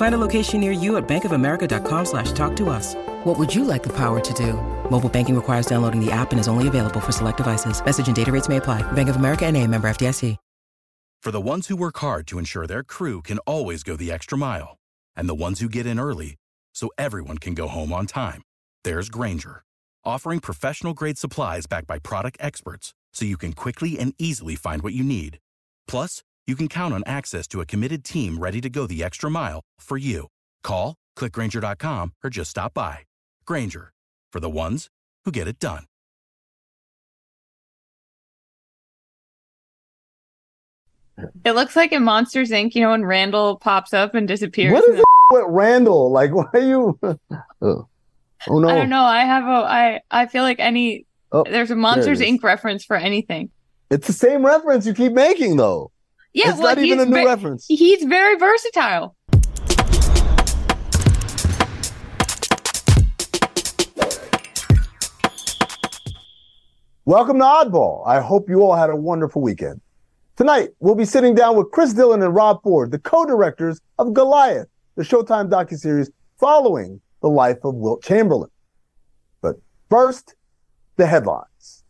Find a location near you at bankofamerica.com slash talk to us. What would you like the power to do? Mobile banking requires downloading the app and is only available for select devices. Message and data rates may apply. Bank of America and a member FDIC. For the ones who work hard to ensure their crew can always go the extra mile, and the ones who get in early so everyone can go home on time, there's Grainger, offering professional-grade supplies backed by product experts so you can quickly and easily find what you need. Plus, you can count on access to a committed team ready to go the extra mile for you. Call, clickgrainger.com, or just stop by. Grainger, for the ones who get it done. It looks like in Monsters Inc. You know when Randall pops up and disappears. What is the- it with Randall? Like, why are you? oh oh, no! I don't know. I have a. I I feel like any. Oh, there's a Monsters is. Inc. reference for anything. It's the same reference you keep making, though. Yeah, it's well, not even a new reference. He's very versatile. Welcome to Oddball. I hope you all had a wonderful weekend. Tonight, we'll be sitting down with Chris Dillon and Rob Ford, the co-directors of Goliath, the Showtime docuseries following the life of Wilt Chamberlain. But first, the headlines.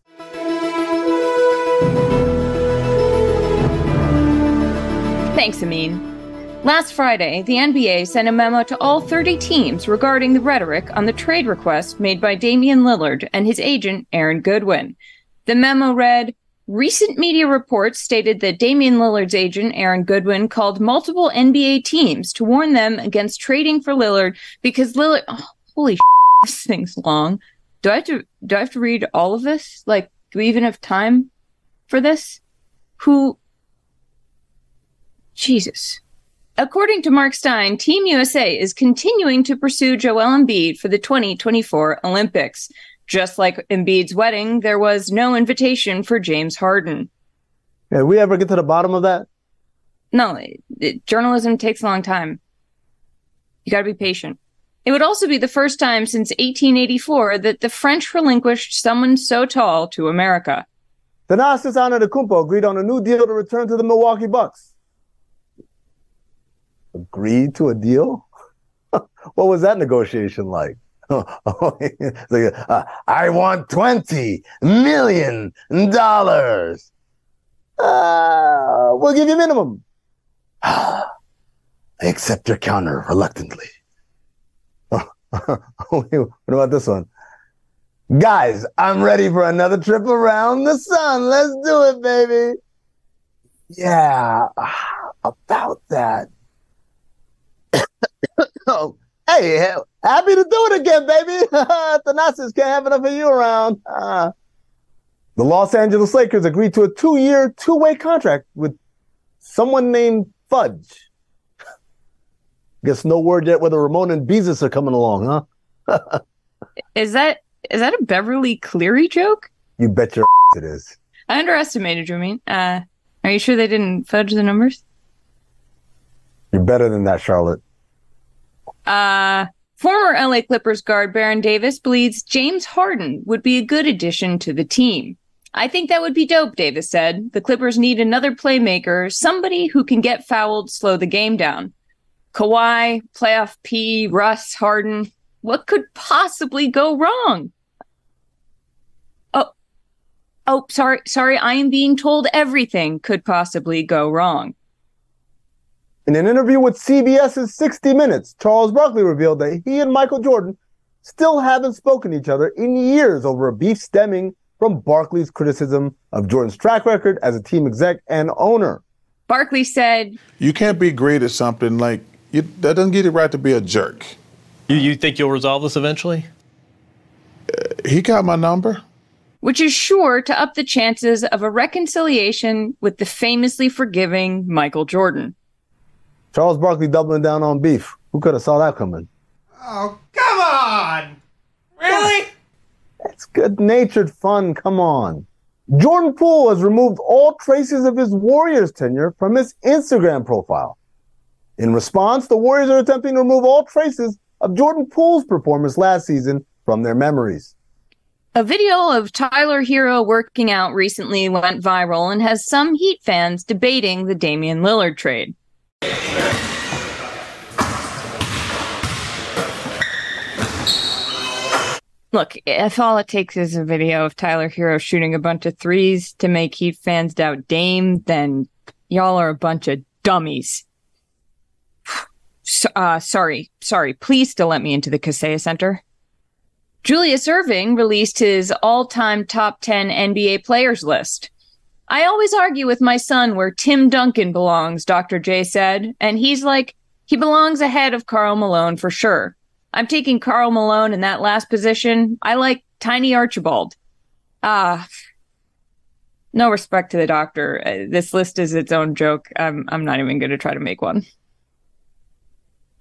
Thanks, Amin. Last Friday, the NBA sent a memo to all 30 teams regarding the rhetoric on the trade request made by Damian Lillard and his agent, Aaron Goodwin. The memo read Recent media reports stated that Damian Lillard's agent, Aaron Goodwin, called multiple NBA teams to warn them against trading for Lillard because Lillard. Oh, holy sh- this thing's long. Do I have to? Do I have to read all of this? Like, do we even have time for this? Who? Jesus. According to Marc Stein, Team USA is continuing to pursue Joel Embiid for the 2024 Olympics. Just like Embiid's wedding, there was no invitation for James Harden. Did we ever get to the bottom of that? No, it- it- journalism takes a long time. You gotta be patient. It would also be the first time since 1884 that the French relinquished someone so tall to America. Thanasis Antetokounmpo agreed on a new deal to return to the Milwaukee Bucks. Agreed to a deal? what was that negotiation like? Like, uh, I want twenty million dollars. Uh, we'll give you minimum. I accept your counter reluctantly. what about this one? Guys, I'm ready for another trip around the sun. Let's do it, baby. Yeah, about that. oh, hey, happy to do it again, baby. Thanasis can't have enough of you around. Ah. the Los Angeles Lakers agreed to a two-year, two-way contract with someone named Fudge. Guess no word yet whether Ramona and Beezus are coming along, huh? Is that is that a Beverly Cleary joke? You bet your it is. I underestimated you, Amin. Uh, are you sure they didn't fudge the numbers? You're better than that, Charlotte. Uh, former LA Clippers guard Baron Davis believes James Harden would be a good addition to the team. I think that would be dope, Davis said. The Clippers need another playmaker, somebody who can get fouled, slow the game down. Kawhi, playoff P, Russ, Harden. What could possibly go wrong? Oh, oh, sorry, sorry. I am being told everything could possibly go wrong. In an interview with CBS's 60 Minutes, Charles Barkley revealed that he and Michael Jordan still haven't spoken to each other in years over a beef stemming from Barkley's criticism of Jordan's track record as a team exec and owner. Barkley said, You can't be great at something like you, that doesn't give you the right to be a jerk. You, you think you'll resolve this eventually? He got my number. which is sure to up the chances of a reconciliation with the famously forgiving Michael Jordan. Charles Barkley doubling down on beef. Who could have saw that coming? Oh, come on! Really? It's good natured fun. Come on. Jordan Poole has removed all traces of his Warriors tenure from his Instagram profile. In response, the Warriors are attempting to remove all traces of Jordan Poole's performance last season from their memories. A video of Tyler Herro working out recently went viral and has some Heat fans debating the Damian Lillard trade. Look, if all it takes is a video of Tyler Herro shooting a bunch of threes to make Heat fans doubt Dame, then y'all are a bunch of dummies. uh, sorry, sorry. Please still let me into the Kaseya Center. Julius Erving released his all-time top 10 NBA players list. I always argue with my son where Tim Duncan belongs, Dr. J said, and he's like, he belongs ahead of Karl Malone for sure. I'm taking Karl Malone in that last position. I like Tiny Archibald. Ah, no respect to the doctor. Uh, this list is its own joke. I'm I'm not even going to try to make one.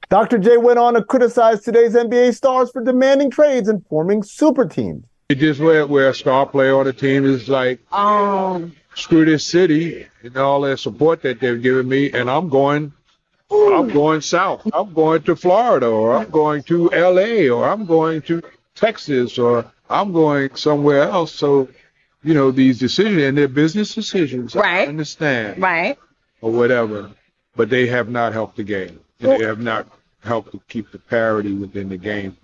Dr. J went on to criticize today's NBA stars for demanding trades and forming super teams. It just where where a star player on a team is like, um, screw this city and all that support that they've given me, and I'm going I'm going south. I'm going to Florida, or I'm going to LA, or I'm going to Texas, or I'm going somewhere else. So, you know, these decisions and they're business decisions. Right. I understand. Right. Or whatever. But they have not helped the game. And they have not helped to keep the parity within the game.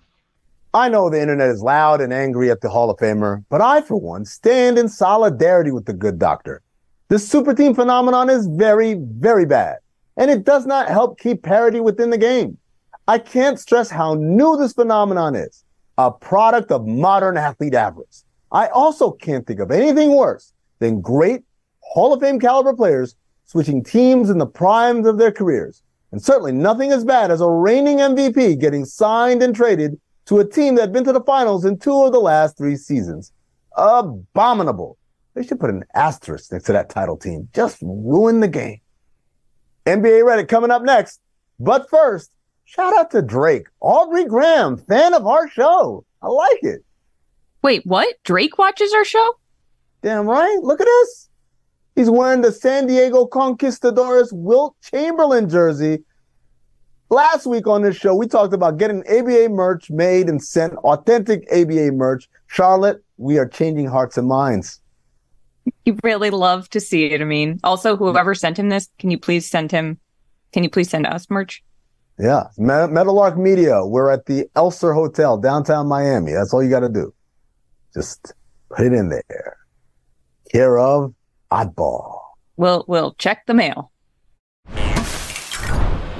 I know the internet is loud and angry at the Hall of Famer, but I, for one, stand in solidarity with the good doctor. This super team phenomenon is very, very bad and it does not help keep parity within the game. I can't stress how new this phenomenon is, a product of modern athlete avarice. I also can't think of anything worse than great Hall of Fame caliber players switching teams in the primes of their careers. And certainly nothing as bad as a reigning MVP getting signed and traded to a team that had been to the finals in two of the last three seasons. Abominable. They should put an asterisk next to that title team. Just ruin the game. NBA Reddit coming up next. But first, shout out to Drake, Aubrey Graham, fan of our show. I like it. Wait, what? Drake watches our show? Damn right. Look at this. He's wearing the San Diego Conquistadores Wilt Chamberlain jersey. Last week on this show, we talked about getting ABA merch made and sent, authentic ABA merch. Charlotte, we are changing hearts and minds. You really love to see it. I mean, also, whoever sent him this, can you please send him? Can you please send us merch? Yeah, Meadowlark Media. We're at the Elser Hotel, downtown Miami. That's all you got to do. Just put it in there. Care of Oddball. We'll we'll check the mail.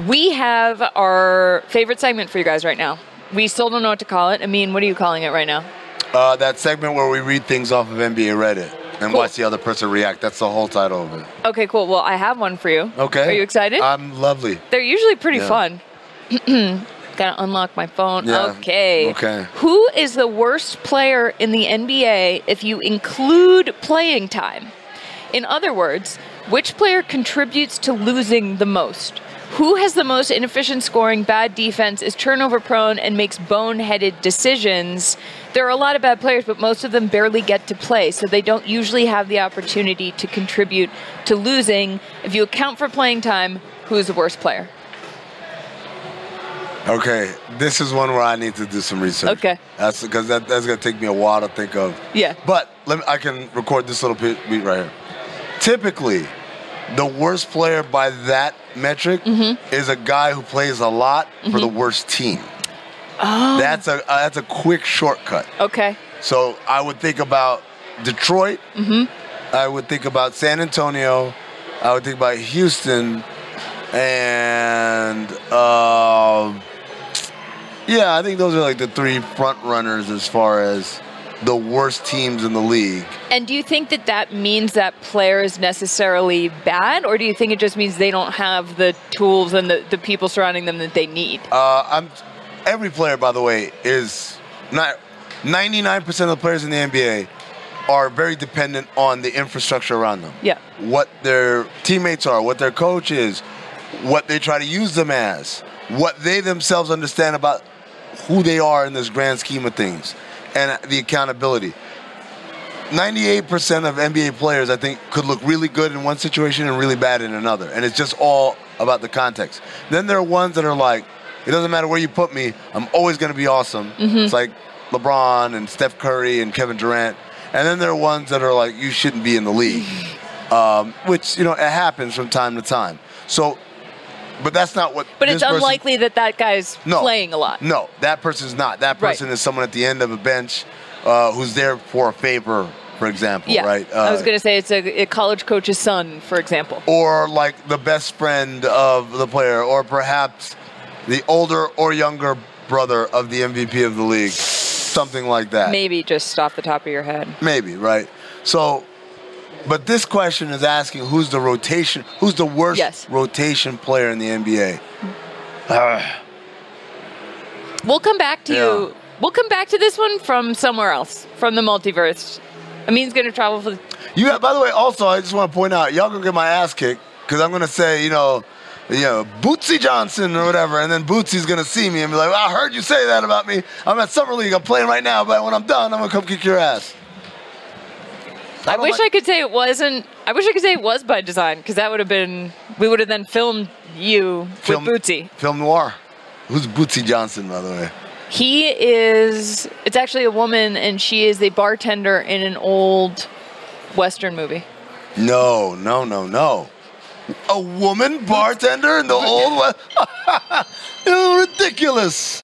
We have our favorite segment for you guys right now. We still don't know what to call it. I mean, what are you calling it right now? Uh, that segment where we read things off of NBA Reddit and Cool. watch the other person react. That's the whole title of it. Okay, cool. Well, I have one for you. Okay. Are you excited? I'm lovely. They're usually pretty Yeah. fun. Gotta unlock my phone. Yeah. Okay. Okay. Who is the worst player in the NBA if you include playing time? In other words, which player contributes to losing the most? Who has the most inefficient scoring, bad defense, is turnover prone, and makes boneheaded decisions? There are a lot of bad players, but most of them barely get to play, so they don't usually have the opportunity to contribute to losing. If you account for playing time, who is the worst player? Okay, this is one where I need to do some research. Okay. That's because that, that's gonna take me a while to think of. Yeah. But let me, I can record this little bit, beat right here. Typically, the worst player by that metric Mm-hmm. is a guy who plays a lot for the worst team. Oh. That's a uh, that's a quick shortcut. Okay. So I would think about Detroit. Mm-hmm. I would think about San Antonio. I would think about Houston, and um, yeah, I think those are like the three front runners as far as the worst teams in the league. And do you think that that means that player is necessarily bad, or do you think it just means they don't have the tools and the, the people surrounding them that they need? Uh, I'm every player, by the way, is not 99% of the players in the NBA are very dependent on the infrastructure around them. Yeah. What their teammates are, what their coach is, what they try to use them as. what they themselves understand about who they are in this grand scheme of things and the accountability. 98% of NBA players, I think, could look really good in one situation and really bad in another. And it's just all about the context. Then there are ones that are like, it doesn't matter where you put me, I'm always going to be awesome. Mhm. It's like LeBron and Steph Curry and Kevin Durant. And then there are ones that are like, you shouldn't be in the league, um, which, you know, it happens from time to time. So, but that's not what. But it's person- unlikely that that guy's No. playing a lot. No, that person's not. That Right. person is someone at the end of a bench uh, who's there for a favor, for example, Yeah. right? I was Uh, going to say it's a, a college coach's son, for example. or like the best friend of the player, or perhaps the older or younger brother of the MVP of the league, something like that. Maybe just off the top of your head. Maybe, right? So, but this question is asking who's the rotation, who's the worst Yes. rotation player in the NBA? Ah, We'll come back to Yeah. you. We'll come back to this one from somewhere else, from the multiverse. Amin's going to travel for. You got, by the way, also, I just want to point out, y'all gonna get my ass kicked because I'm gonna say, you know, you know, Bootsy Johnson or whatever, and then Bootsy's gonna see me and be like, well, I heard you say that about me. I'm at Summer League, I'm playing right now, but when I'm done, I'm gonna come kick your ass. I, wish I could say it wasn't. I wish I could say it was by design because that would have been. We would have then filmed you Film- with Bootsy. Film noir. Who's Bootsy Johnson, by the way? He is. It's actually a woman, and she is a bartender in an old Western movie. No, no, no, no. A woman bartender in the old West? Ridiculous.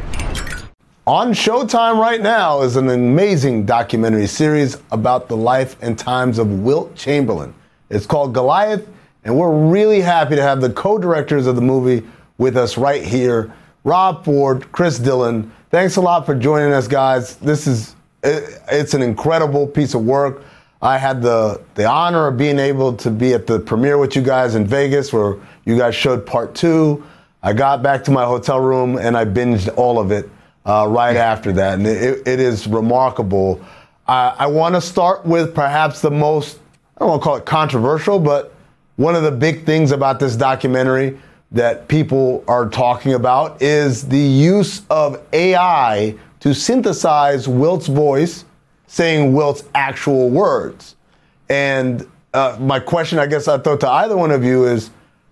On Showtime right now is an amazing documentary series about the life and times of Wilt Chamberlain. It's called Goliath, and we're really happy to have the co directors of the movie with us right here Rob Ford, Chris Dillon. Thanks a lot for joining us, guys. This is it's an incredible piece of work. I had the the honor of being able to be at the premiere with you guys in Vegas, where you guys showed part two. I got back to my hotel room and I binged all of it uh, right after that, and it, it is remarkable. I, I want to start with perhaps the most I don't want to call it controversial, but one of the big things about this documentary that people are talking about is the use of AI to synthesize Wilt's voice, saying Wilt's actual words. And uh, my question, I guess I throw to either one of you is,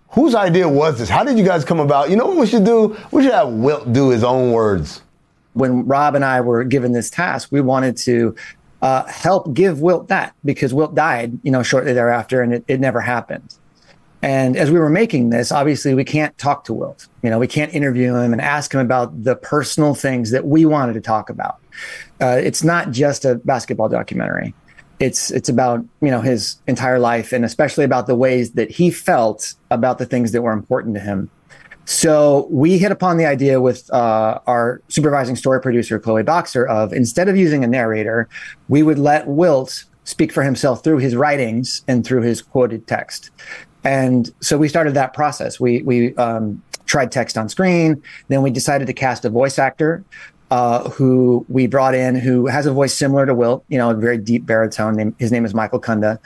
whose idea was this? How did you guys come about? You know what we should do? We should have Wilt do his own words. When Rob and I were given this task, we wanted to uh, help give Wilt that because Wilt died, you know, shortly thereafter, and it, it never happened. And as we were making this, obviously we can't talk to Wilt. You know, we can't interview him and ask him about the personal things that we wanted to talk about. Uh, it's not just a basketball documentary. It's it's about you know his entire life and especially about the ways that he felt about the things that were important to him. So we hit upon the idea with uh, our supervising story producer, Chloe Boxer, of instead of using a narrator, we would let Wilt speak for himself through his writings and through his quoted text. And so we started that process. We we um, tried text on screen. Then we decided to cast a voice actor uh, who we brought in, who has a voice similar to Wilt. You know, a very deep baritone. His name is Michael Kunda,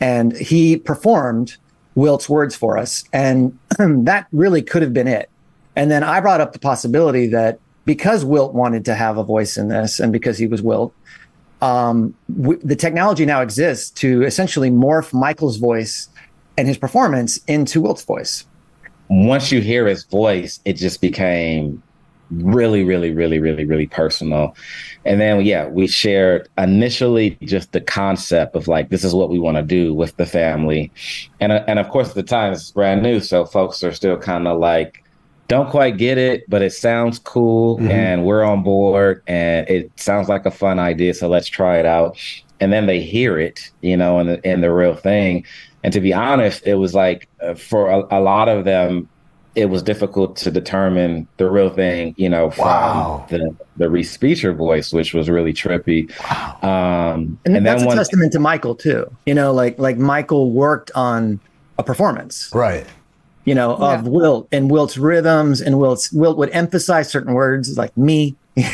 and he performed Wilt's words for us. And that really could have been it. And then I brought up the possibility that because Wilt wanted to have a voice in this and because he was Wilt, um, w- the technology now exists to essentially morph Michael's voice and his performance into Wilt's voice. once you hear his voice, it just became really, really, really, really, really personal. And then, yeah, we shared initially just the concept of like, this is what we want to do with the family. And, uh, and of course, at the time, it's brand new. So folks are still kind of like, don't quite get it, but it sounds cool Mhm. and we're on board and it sounds like a fun idea. So let's try it out. And then they hear it, you know, and the, and the real thing. And to be honest, it was like uh, for a, a lot of them, it was difficult to determine the real thing, you know, from Wow. the the Respeecher voice, which was really trippy. Um, And, and, that's then a one, testament to Michael too. You know, like like Michael worked on a performance. Right. You know, of Wilt and Wilt's rhythms and Wilt's Wilt would emphasize certain words like me.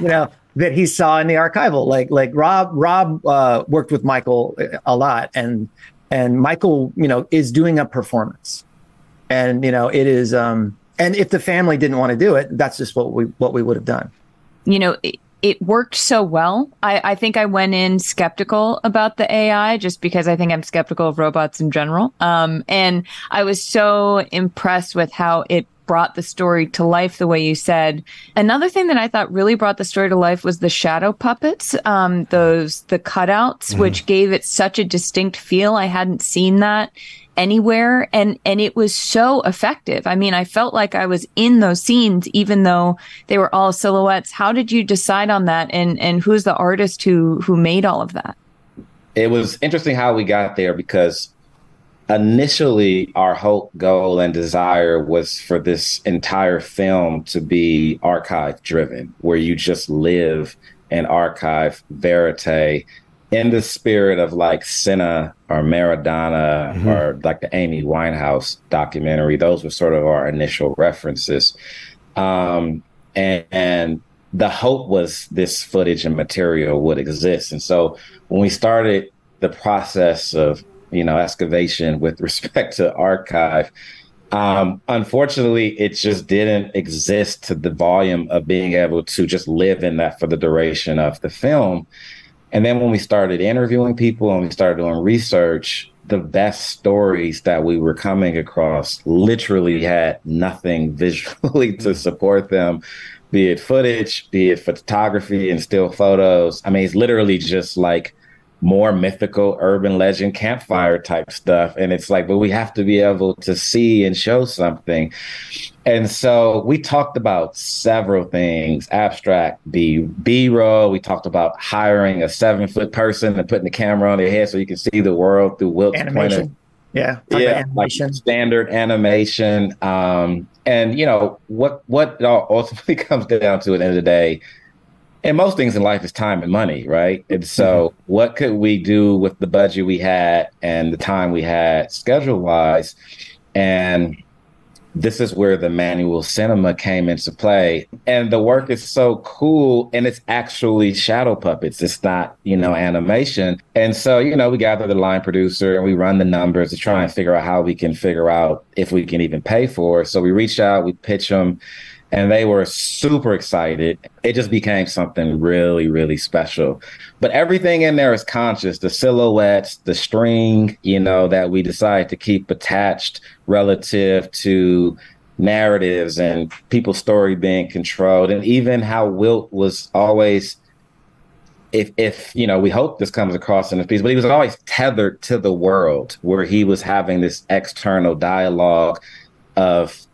You know, that he saw in the archival. Like like Rob Rob uh, worked with Michael a lot and and Michael, you know, is doing a performance. And you know, it is um and if the family didn't want to do it, that's just what we what we would have done. you know, it, it worked so well. I, I think I went in skeptical about the AI just because I think I'm skeptical of robots in general. Um, and I was so impressed with how it brought the story to life the way you said. Another thing that I thought really brought the story to life was the shadow puppets, um, those the cutouts, Mhm. which gave it such a distinct feel. I hadn't seen that anywhere and and it was so effective. I mean, I felt like I was in those scenes even though they were all silhouettes. How did you decide on that and and who's the artist who who made all of that? it was interesting how we got there because initially our hope, goal, and desire was for this entire film to be archive driven, where you just live and archive verite in the spirit of like Senna or Maradona Mhm. or like the Amy Winehouse documentary. Those were sort of our initial references. Um, and, and the hope was this footage and material would exist. And so when we started the process of, you know, excavation with respect to archive, um, unfortunately, it just didn't exist to the volume of being able to just live in that for the duration of the film. And then when we started interviewing people and we started doing research, the best stories that we were coming across literally had nothing visually to mm-hmm. support them, be it footage, be it photography and still photos. I mean, it's literally just like more mythical urban legend campfire type stuff. And it's like, but we have to be able to see and show something. And so we talked about several things, abstract, B B roll. We talked about hiring a seven foot person and putting the camera on their head so you can see the world through Wilt's point of Animation. Yeah. Yeah, animation. like standard animation. Um, and you know what what it all ultimately comes down to at the end of the day, and most things in life is time and money, right? And so, mm-hmm. what could we do with the budget we had and the time we had, schedule wise? And this is where the manual cinema came into play. And the work is so cool and it's actually shadow puppets. It's not, you know, animation. And so, you know, we gather the line producer and we run the numbers to try and figure out how we can figure out if we can even pay for it. So we reach out, we pitch them, and they were super excited. It just became something really, really special. But everything in there is conscious the silhouettes, the string, you know, that we decided to keep attached relative to narratives and people's story being controlled, and even how Wilt was always. If, if you know, we hope this comes across in this piece, but he was always tethered to the world where he was having this external dialogue of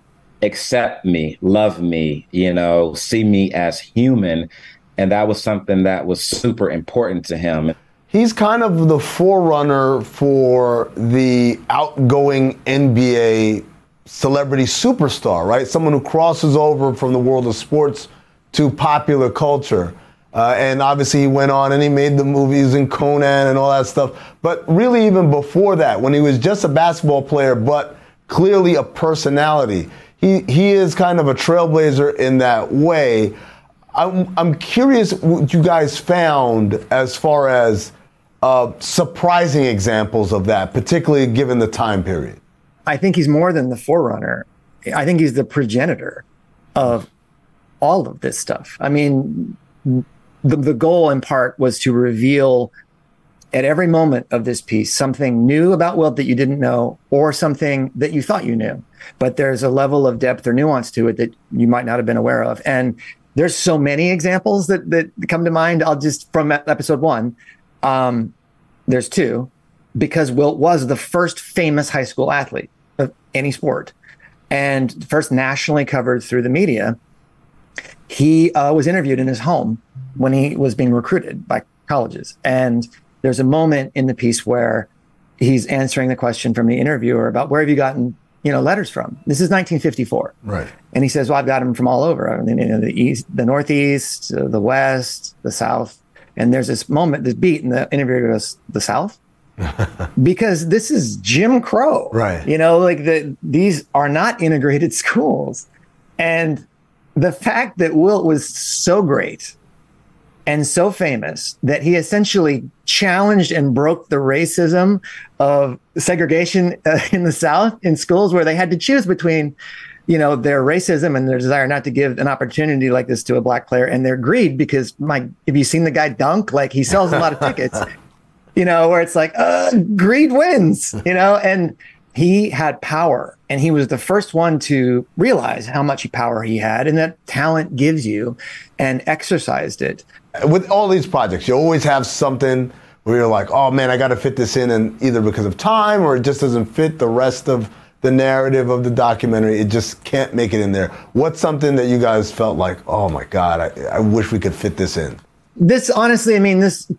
accept me, love me, you know, see me as human. And that was something that was super important to him. He's kind of the forerunner for the outgoing NBA celebrity superstar, right? Someone who crosses over from the world of sports to popular culture. Uh, and obviously, he went on and he made the movies and Conan and all that stuff. But really, even before that, when he was just a basketball player, but clearly a personality, he, he is kind of a trailblazer in that way. I'm, I'm curious what you guys found as far as uh, surprising examples of that, particularly given the time period. I think he's more than the forerunner. I think he's the progenitor of all of this stuff. I mean, the, the goal in part was to reveal at every moment of this piece something new about Wilt that you didn't know or something that you thought you knew. But there's a level of depth or nuance to it that you might not have been aware of. And there's so many examples that, that come to mind. I'll just from episode one. Um, there's two because Wilt was the first famous high school athlete of any sport and first nationally covered through the media. He uh, was interviewed in his home when he was being recruited by colleges. And there's a moment in the piece where he's answering the question from the interviewer about where have you gotten you know letters from. This is 1954, Right. and he says, "Well, I've got them from all over. I mean, you know, the east, the northeast, uh, the west, the south." And there's this moment, this beat, and the interviewer goes, "The south." because this is Jim Crow. Right. You know, like the these are not integrated schools. And the fact that Wilt was so great and so famous that he essentially challenged and broke the racism of segregation uh, in the South in schools where they had to choose between, you know, their racism and their desire not to give an opportunity like this to a black player and their greed because my have you seen the guy dunk? Like he sells a lot of tickets you know, where it's like, uh, greed wins, you know, and he had power and he was the first one to realize how much power he had and that talent gives you and exercised it. With all these projects, you always have something where you're like, oh man, I got to fit this in, and either because of time or it just doesn't fit the rest of the narrative of the documentary. It just can't make it in there. What's something that you guys felt like, oh my God, I, I wish we could fit this in? This honestly, I mean, this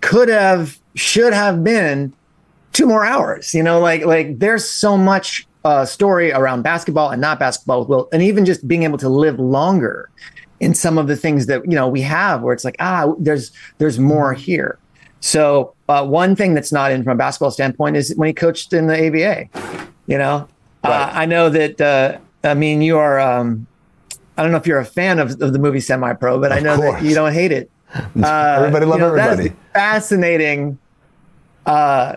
could have, should have been two more hours, you know, like, like there's so much uh, story around basketball and not basketball with Will, and even just being able to live longer in some of the things that you know we have, where it's like ah, there's there's more here. So uh, one thing that's not in from a basketball standpoint is when he coached in the ABA. You know, uh, I know that. Uh, I mean, you are. Um, I don't know if you're a fan of, of the movie Semi Pro, but I know that you don't hate it. Uh, Everybody love you know, everybody. fascinating uh,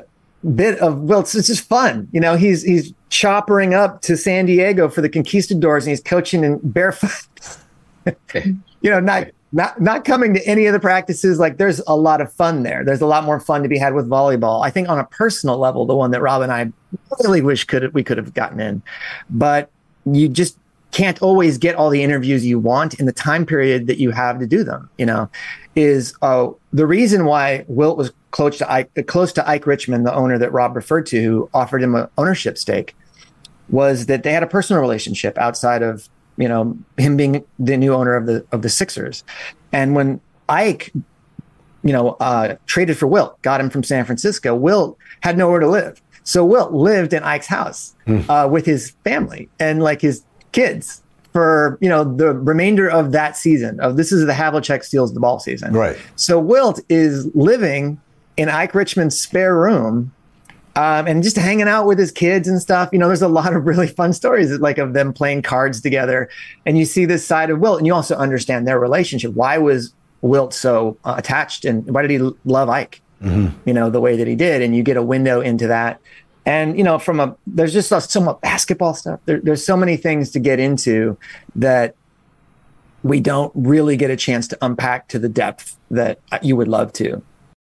bit of well, it's, it's just fun. You know, he's he's choppering up to San Diego for the Conquistadors, and he's coaching in barefoot. you know, not not not coming to any of the practices. Like, there's a lot of fun there. There's a lot more fun to be had with volleyball. I think on a personal level, the one that Rob and I really wish could we could have gotten in, but you just can't always get all the interviews you want in the time period that you have to do them. You know, is uh, the reason why Wilt was close to Ike, close to Ike Richman, the owner that Rob referred to, who offered him an ownership stake, was that they had a personal relationship outside of you know him being the new owner of the of the Sixers, and when Ike. You know, uh, traded for Wilt, got him from San Francisco. Wilt had nowhere to live, so Wilt lived in Ike's house uh, with his family and like his kids for you know the remainder of that season. Of this is the Havlicek steals the ball season, Right. so Wilt is living in Ike Richman's spare room um, and just hanging out with his kids and stuff. You know, there's a lot of really fun stories like of them playing cards together. And you see this side of Wilt and you also understand their relationship. Why was Wilt so uh, attached and why did he love Ike, you know, the way that he did? And you get a window into that. And, you know, from a, there's just so much basketball stuff. There, there's so many things to get into that we don't really get a chance to unpack to the depth that you would love to.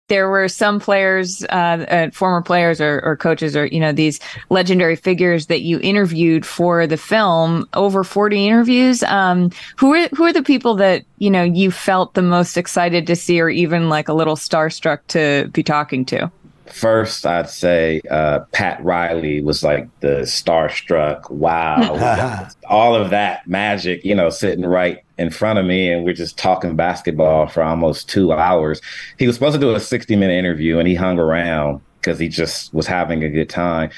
there were some players, uh, uh, former players or, or coaches, or you know these legendary figures that you interviewed for the film. Over forty interviews. Um, who are who are the people that you know you felt the most excited to see, or even like a little starstruck to be talking to? First, I'd say uh, Pat Riley was like the starstruck. Wow, all of that magic, you know, sitting right in front of me, and we're just talking basketball for almost two hours. He was supposed to do a sixty-minute interview, and he hung around because he just was having a good time.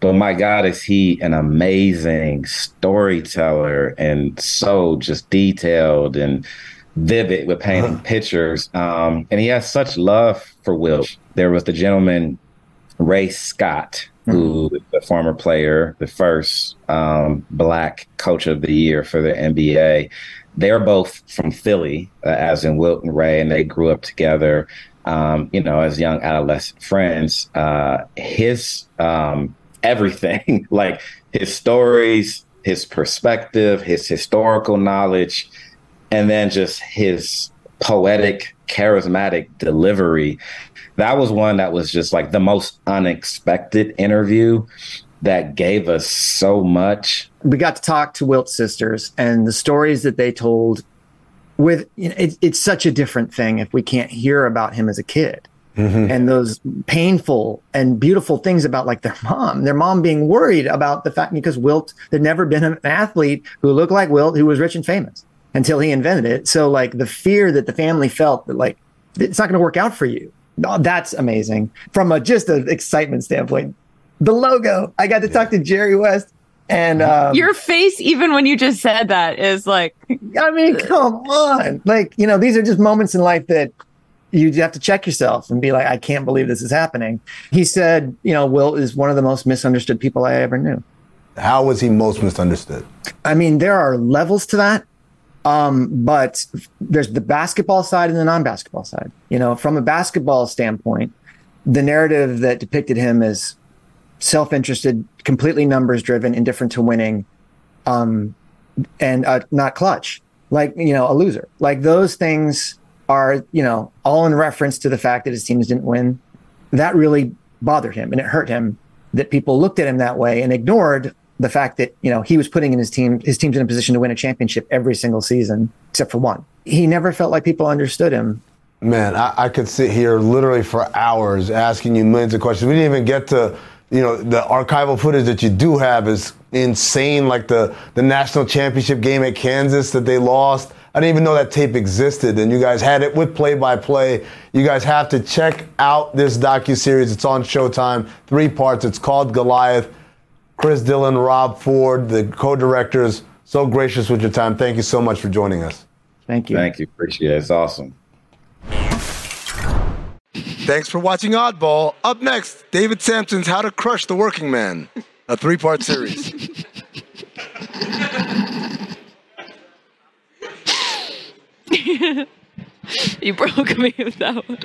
But my God, is he an amazing storyteller and so just detailed and vivid with painting pictures. Um, and he has such love for Will. There was the gentleman, Ray Scott, who is the former player, the first um, black coach of the year for the NBA. They're both from Philly, uh, as in Wilt and Ray, and they grew up together. Um, you know, as young adolescent friends, uh, his um, everything, like his stories, his perspective, his historical knowledge, and then just his poetic, charismatic delivery. That was one that was just like the most unexpected interview that gave us so much. we got to talk to Wilt's sisters and the stories that they told with you know, it, it's such a different thing if we can't hear about him as a kid mm-hmm. and those painful and beautiful things about like their mom their mom being worried about the fact because wilt there'd never been an athlete who looked like wilt who was rich and famous until he invented it so like the fear that the family felt that like it's not going to work out for you Oh, that's amazing. From a just an excitement standpoint, the logo. I got to talk to Jerry West, and um, Your face, even when you just said that, is like, I mean, come on. Like, you know, these are just moments in life that you have to check yourself and be like, I can't believe this is happening. He said, you know, Will is one of the most misunderstood people I ever knew. How was he most misunderstood? I mean, there are levels to that. Um, but there's the basketball side and the non-basketball side. You know, from a basketball standpoint, the narrative that depicted him as self-interested, completely numbers-driven, indifferent to winning, um, and uh, not clutch, like you know, a loser. Like those things are, you know, all in reference to the fact that his teams didn't win. That really bothered him, and it hurt him that people looked at him that way and ignored the fact that you know he was putting in his team his team's in a position to win a championship every single season except for one. He never felt like people understood him. Man, I, I could sit here literally for hours asking you millions of questions. We didn't even get to, you know, the archival footage that you do have is insane. Like the the national championship game at Kansas that they lost. I didn't even know that tape existed, and you guys had it with play by play. You guys have to check out this docu series. It's on Showtime, three parts. It's called Goliath. Chris Dillon, Rob Ford, the co-directors, so gracious with your time. Thank you so much for joining us. Thank you. Thank you. Appreciate it. It's awesome. Thanks for watching Oddball. Up next, David Samson's How to Crush the Working Man, a three part series. you broke me with that one.